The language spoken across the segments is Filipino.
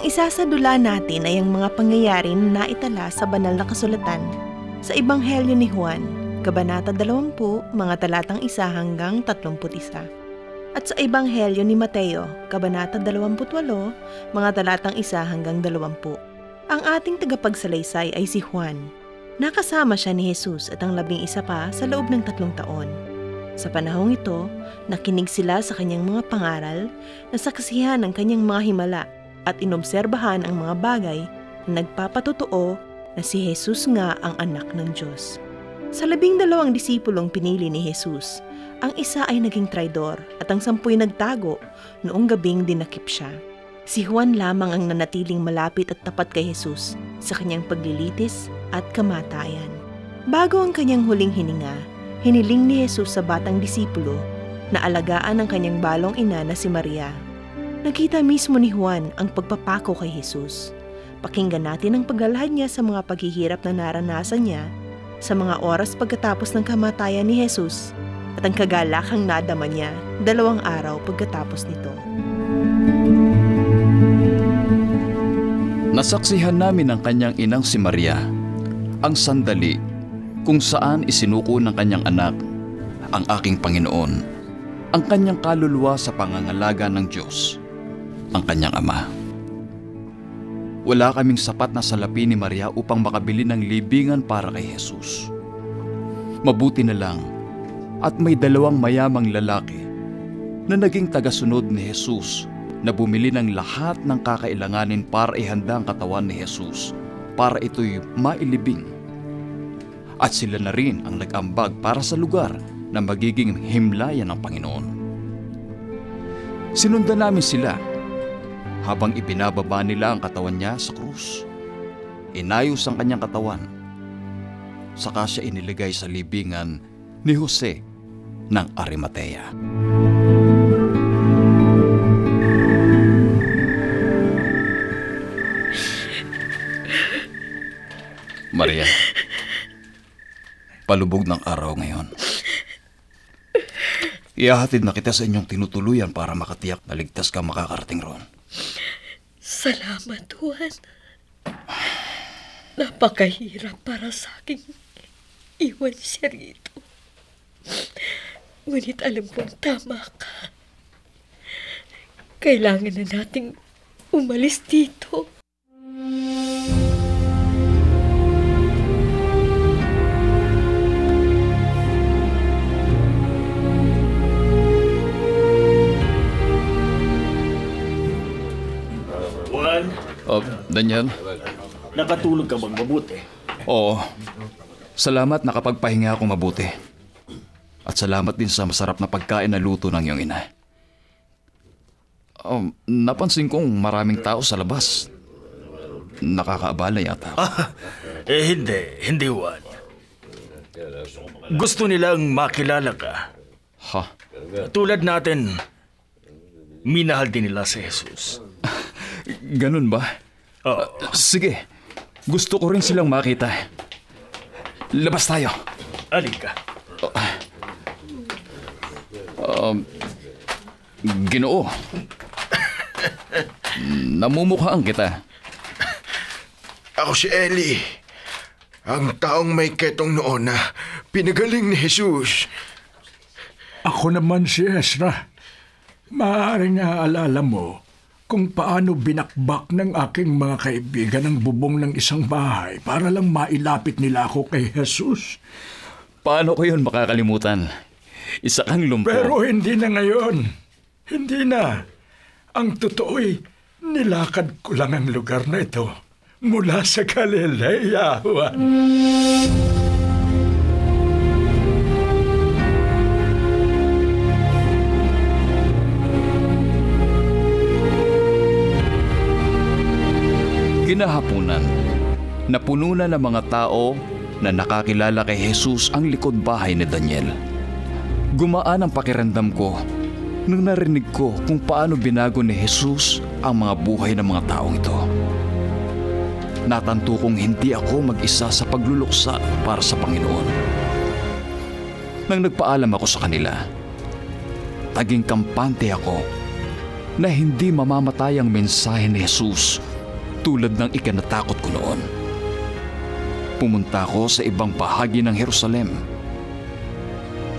isa sa dula natin ay ang mga pangyayari na naitala sa banal na kasulatan sa Ebanghelyo ni Juan, Kabanata 20, mga talatang 1 hanggang 31. At sa Ebanghelyo ni Mateo, Kabanata 28, mga talatang 1 hanggang 20. Ang ating tagapagsalaysay ay si Juan. Nakasama siya ni Jesus at ang labing isa pa sa loob ng tatlong taon. Sa panahong ito, nakinig sila sa kanyang mga pangaral, nasaksihan ang kanyang mga himala at inobserbahan ang mga bagay na nagpapatotoo na si Jesus nga ang anak ng Diyos. Sa labing dalawang disipulong pinili ni Jesus, ang isa ay naging traidor at ang sampu'y nagtago noong gabing dinakip siya. Si Juan lamang ang nanatiling malapit at tapat kay Jesus sa kanyang paglilitis at kamatayan. Bago ang kanyang huling hininga, hiniling ni Jesus sa batang disipulo na alagaan ang kanyang balong ina na si Maria Nakita mismo ni Juan ang pagpapako kay Jesus. Pakinggan natin ang paglalahad niya sa mga paghihirap na naranasan niya sa mga oras pagkatapos ng kamatayan ni Jesus at ang kagalakang nadama niya dalawang araw pagkatapos nito. Nasaksihan namin ng kanyang inang si Maria, ang sandali kung saan isinuko ng kanyang anak, ang aking Panginoon, ang kanyang kaluluwa sa pangangalaga ng Diyos ang kanyang ama. Wala kaming sapat na salapi ni Maria upang makabili ng libingan para kay Jesus. Mabuti na lang at may dalawang mayamang lalaki na naging tagasunod ni Jesus na bumili ng lahat ng kakailanganin para ihanda ang katawan ni Jesus para ito'y mailibing. At sila na rin ang nag-ambag para sa lugar na magiging himlayan ng Panginoon. Sinundan namin sila habang ibinababa nila ang katawan niya sa krus. Inayos ang kanyang katawan. Saka siya iniligay sa libingan ni Jose ng Arimatea. Maria, palubog ng araw ngayon. Ihahatid na kita sa inyong tinutuluyan para makatiyak na ligtas ka makakarating roon. Salamat, Juan. Napakahirap para sa akin iwan siya rito. Ngunit alam kong tama ka. Kailangan na nating umalis dito. Juan, Daniel? nakatulog ka bang mabuti? Oo. Salamat nakapagpahinga ako mabuti. At salamat din sa masarap na pagkain na luto ng iyong ina. Um, napansin kong maraming tao sa labas. Nakakaabala yata ako. Eh hindi, hindi Juan. Gusto nilang makilala ka. Ha? Tulad natin, minahal din nila si Jesus. Ganun ba? Oo. Sige. Gusto ko rin silang makita. Labas tayo. Alika. Um, ginoo. Namumukhaan kita. Ako si Ellie. Ang taong may ketong noon na pinagaling ni Jesus. Ako naman si Ezra. Maaaring naaalala mo kung paano binakbak ng aking mga kaibigan ang bubong ng isang bahay para lang mailapit nila ako kay Jesus. Paano ko yun makakalimutan? Isa kang lumpo. Pero hindi na ngayon. Hindi na. Ang totoo'y nilakad ko lang ang lugar na ito mula sa Galilea, Juan. Kinahapunan, napuno na ng mga tao na nakakilala kay Jesus ang likod bahay ni Daniel. Gumaan ang pakiramdam ko nung narinig ko kung paano binago ni Jesus ang mga buhay ng mga taong ito. Natanto kong hindi ako mag-isa sa pagluluksa para sa Panginoon. Nang nagpaalam ako sa kanila, taging kampante ako na hindi mamamatay ang mensahe ni Jesus tulad ng ikanatakot ko noon. Pumunta ako sa ibang bahagi ng Jerusalem.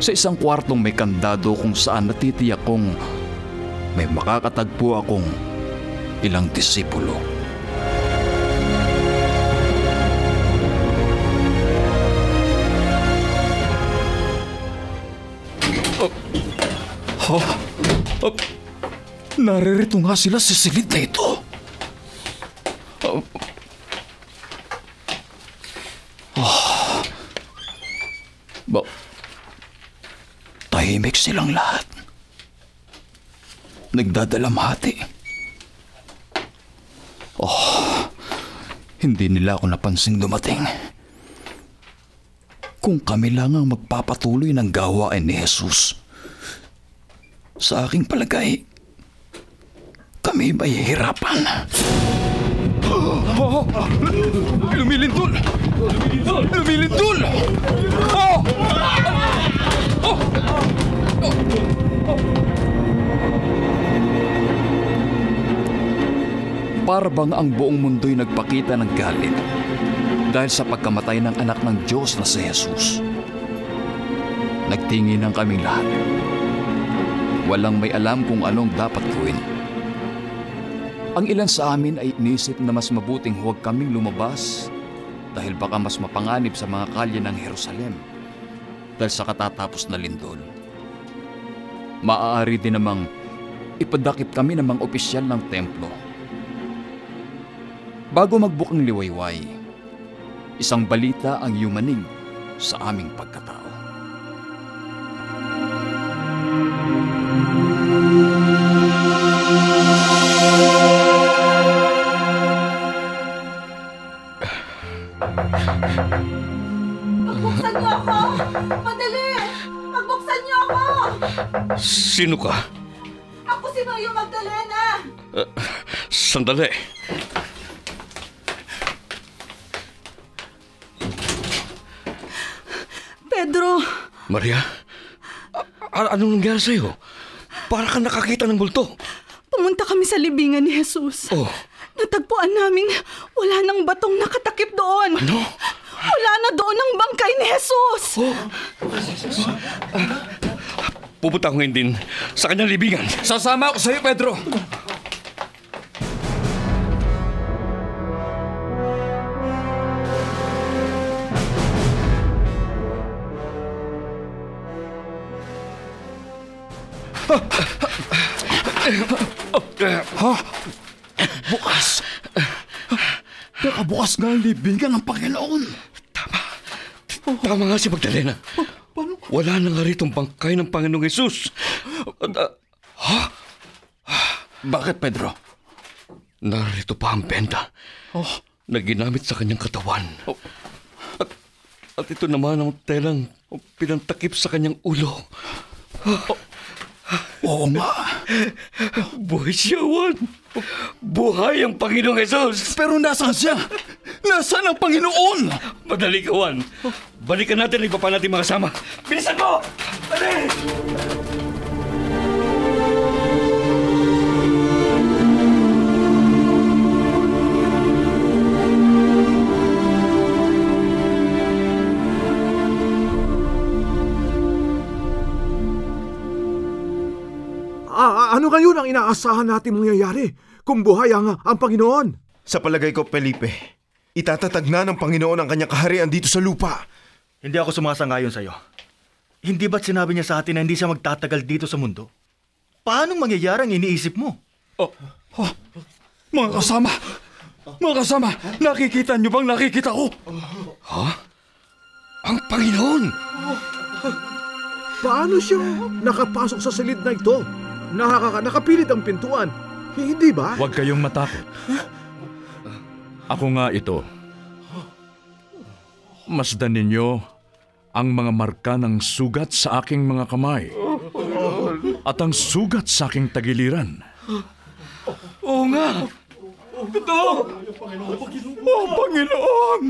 Sa isang kwartong may kandado kung saan natitiyak kong may makakatagpo akong ilang disipulo. Oh, oh, naririto nga sila sa silid na ito. Oh. Oh. Ba, tahimik silang lahat. Nagdadalamhati. Oh, hindi nila ako napansing dumating. Kung kami lang ang magpapatuloy ng gawain ni Jesus, sa aking palagay, kami may hirapan. Oh, lumilindol! Lumilindol! Oh! Oh! Para bang ang buong mundo'y nagpakita ng galit dahil sa pagkamatay ng anak ng Diyos na si Jesus. Nagtingin ang kaming lahat. Walang may alam kung anong dapat gawin. Ang ilan sa amin ay inisip na mas mabuting huwag kaming lumabas dahil baka mas mapanganib sa mga kalye ng Jerusalem dahil sa katatapos na lindol. Maaari din namang ipadakip kami ng mga opisyal ng templo. Bago magbukang liwayway, isang balita ang yumanig sa aming pagkatao. Sino ka? Ako si Mario Magdalena! Sandali. Pedro, Maria? A- anong nangyari sa'yo? Para ka nakakita ng bulto. pumunta kami sa libingan ni Jesus. Oh, Natagpuan namin wala nang batong nakatakip doon. ano? Wala na doon ang bangkay ni Jesus. Pupunta ko ngayon din sa kanyang libingan. Sasama ako sa iyo, Pedro! Ha? Bukas! Nakabukas nga ang libingan ng Panginoon! Tama nga si Magdalena. Wala na nga rito ang bangkay ng Panginoong Yesus. Ah, Bakit, Pedro? narito pa ang benda Oh, na ginamit sa kanyang katawan. At, at ito naman ang telang pinantakip sa kanyang ulo. Oo nga. Buhay siya, Juan. Buhay ang Panginoong Yesus. Pero nasaan siya? Nasaan ang Panginoon? Madali ka, Juan. Balikan natin ang iba pa natin mga kasama. Bilisan mo! Dali! Ngayon ang inaasahan natin mangyayari kung buhay ang, ang Panginoon? Sa palagay ko, Felipe, itatatag na ng Panginoon ang kanyang kaharian dito sa lupa. Hindi ako sumasangayon sa'yo. Hindi ba't sinabi niya sa atin na hindi siya magtatagal dito sa mundo? Paanong mangyayari ang iniisip mo? Oh, oh, mga kasama! Mga kasama, nakikita niyo bang nakikita ko? Ang Panginoon! Paano siya nakapasok sa silid na ito? Nakaka nakapilit ang pintuan. Hindi ba? Huwag kayong matakot. Ako nga ito. Masdan ninyo ang mga marka ng sugat sa aking mga kamay at ang sugat sa aking tagiliran. Oo nga! Oh, Panginoon!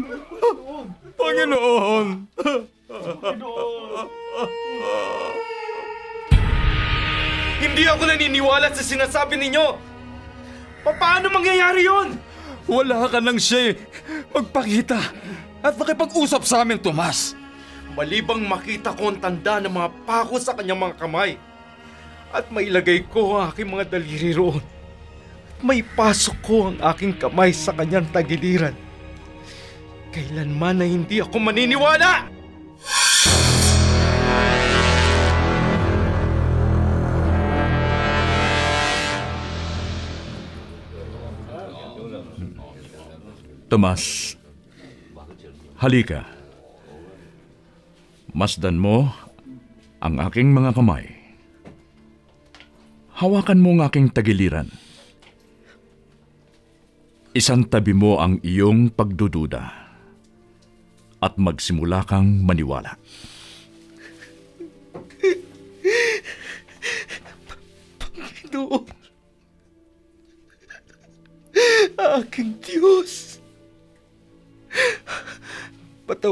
Panginoon! Ako naniniwala sa sinasabi ninyo! Pa- Paano mangyayari yon? Wala ka nang siya eh. Magpakita at makipag-usap sa amin, Tomas. Malibang makita ko ang tanda ng mga pako sa kanyang mga kamay at mailagay ko ang aking mga daliri roon. May pasok ko ang aking kamay sa kanyang tagiliran. Kailanman na hindi ako maniniwala! Tomas, halika. Masdan mo ang aking mga kamay. Hawakan mo ang aking tagiliran. Isang tabi mo ang iyong pagdududa at magsimula kang maniwala. Panginoon, aking Diyos,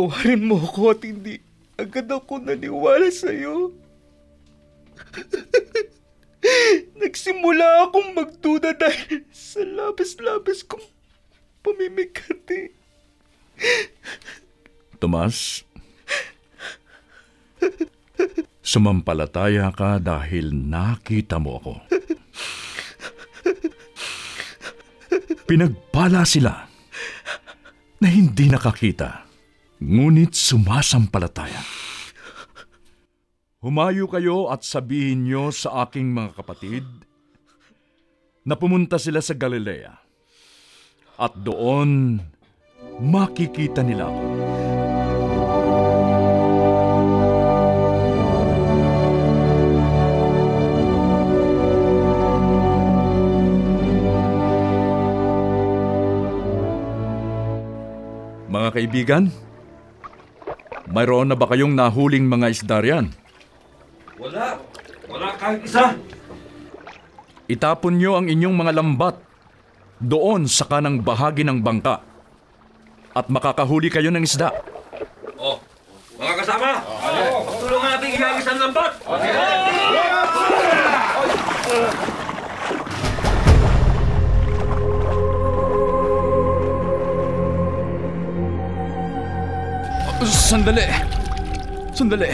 patawarin mo ako at hindi agad ako naniwala sa iyo. Nagsimula akong magduda dahil sa labas-labas kong pamimikati. Tomas, sumampalataya ka dahil nakita mo ako. Pinagpala sila na hindi nakakita, ngunit sumasampalataya. Humayo kayo at sabihin niyo sa aking mga kapatid na pumunta sila sa Galilea at doon makikita nila ako. Mga kaibigan, mayroon na ba kayong nahuling mga isda riyan? Wala! Wala kahit isa! Itapon niyo ang inyong mga lambat doon sa kanang bahagi ng bangka at makakahuli kayo ng isda. Oh, mga kasama! Tulungan natin ihagis ang lambat! Sandali! Sandali!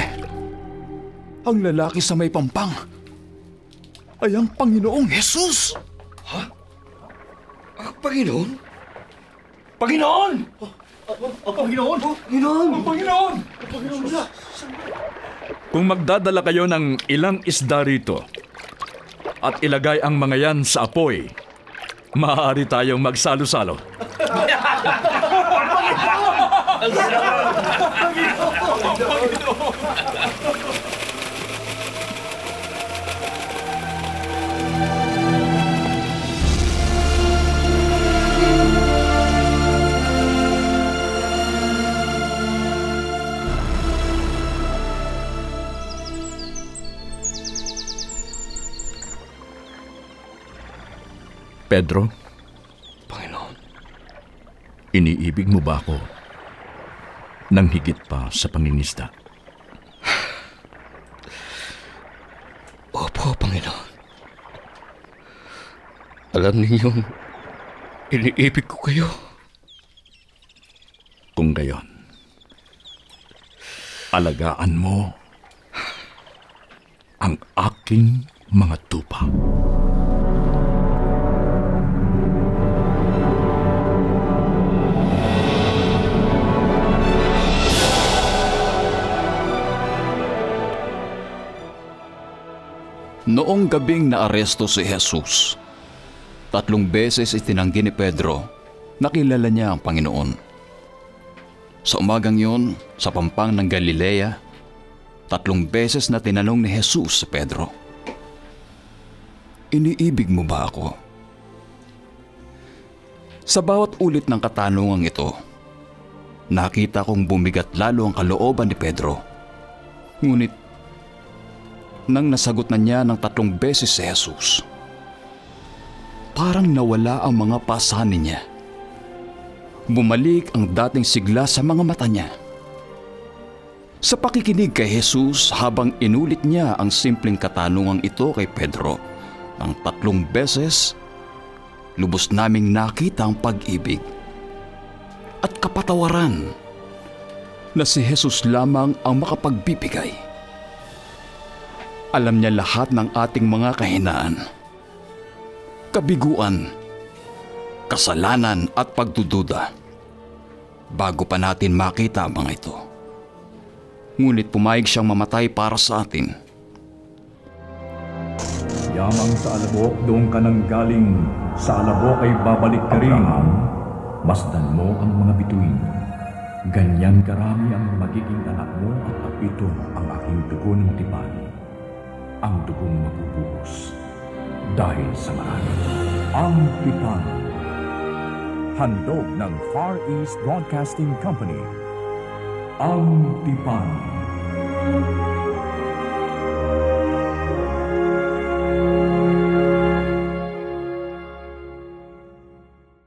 Ang lalaki sa may pampang ay ang Panginoong Jesus! Ah, Panginoon? Panginoon! Kung magdadala kayo ng ilang isda rito at ilagay ang mga yan sa apoy, maaari tayong magsalo-salo. Pedro, Panginoon, iniibig mo ba ako nang higit pa sa pangingisda? Opo, Panginoon. Alam ninyong iniibig ko kayo. Kung gayon, alagaan mo ang aking mga tupa. Noong gabing naaresto si Jesus, tatlong beses itinanggi ni Pedro na kilala niya ang Panginoon. Sa umagang yon, sa pampang ng Galilea, tatlong beses na tinanong ni Jesus si Pedro, Iniibig mo ba ako? Sa bawat ulit ng katanungang ito, nakita kong bumigat lalo ang kalooban ni Pedro. Ngunit, nang nasagot na niya ng tatlong beses si Jesus, parang nawala ang mga pasanin niya. Bumalik ang dating sigla sa mga mata niya. Sa pakikinig kay Jesus habang inulit niya ang simpleng katanungang ito kay Pedro ng tatlong beses, lubos naming nakita ang pag-ibig at kapatawaran na si Jesus lamang ang makapagbibigay. Alam niya lahat ng ating mga kahinaan, kabiguan, kasalanan at pagdududa bago pa natin makita ang mga ito. Ngunit pumayag siyang mamatay para sa atin. Yamang sa alabok doon ka nang galing, sa alabok ay babalik ka rin. Masdan mo ang mga bituin. Ganyan karami ang magiging anak mo at ito ang aking dugo ng tipan. Ang dugong mabubuhos dahil sa marami. Ang tipan. Handog ng Far East Broadcasting Company. Ang tipan.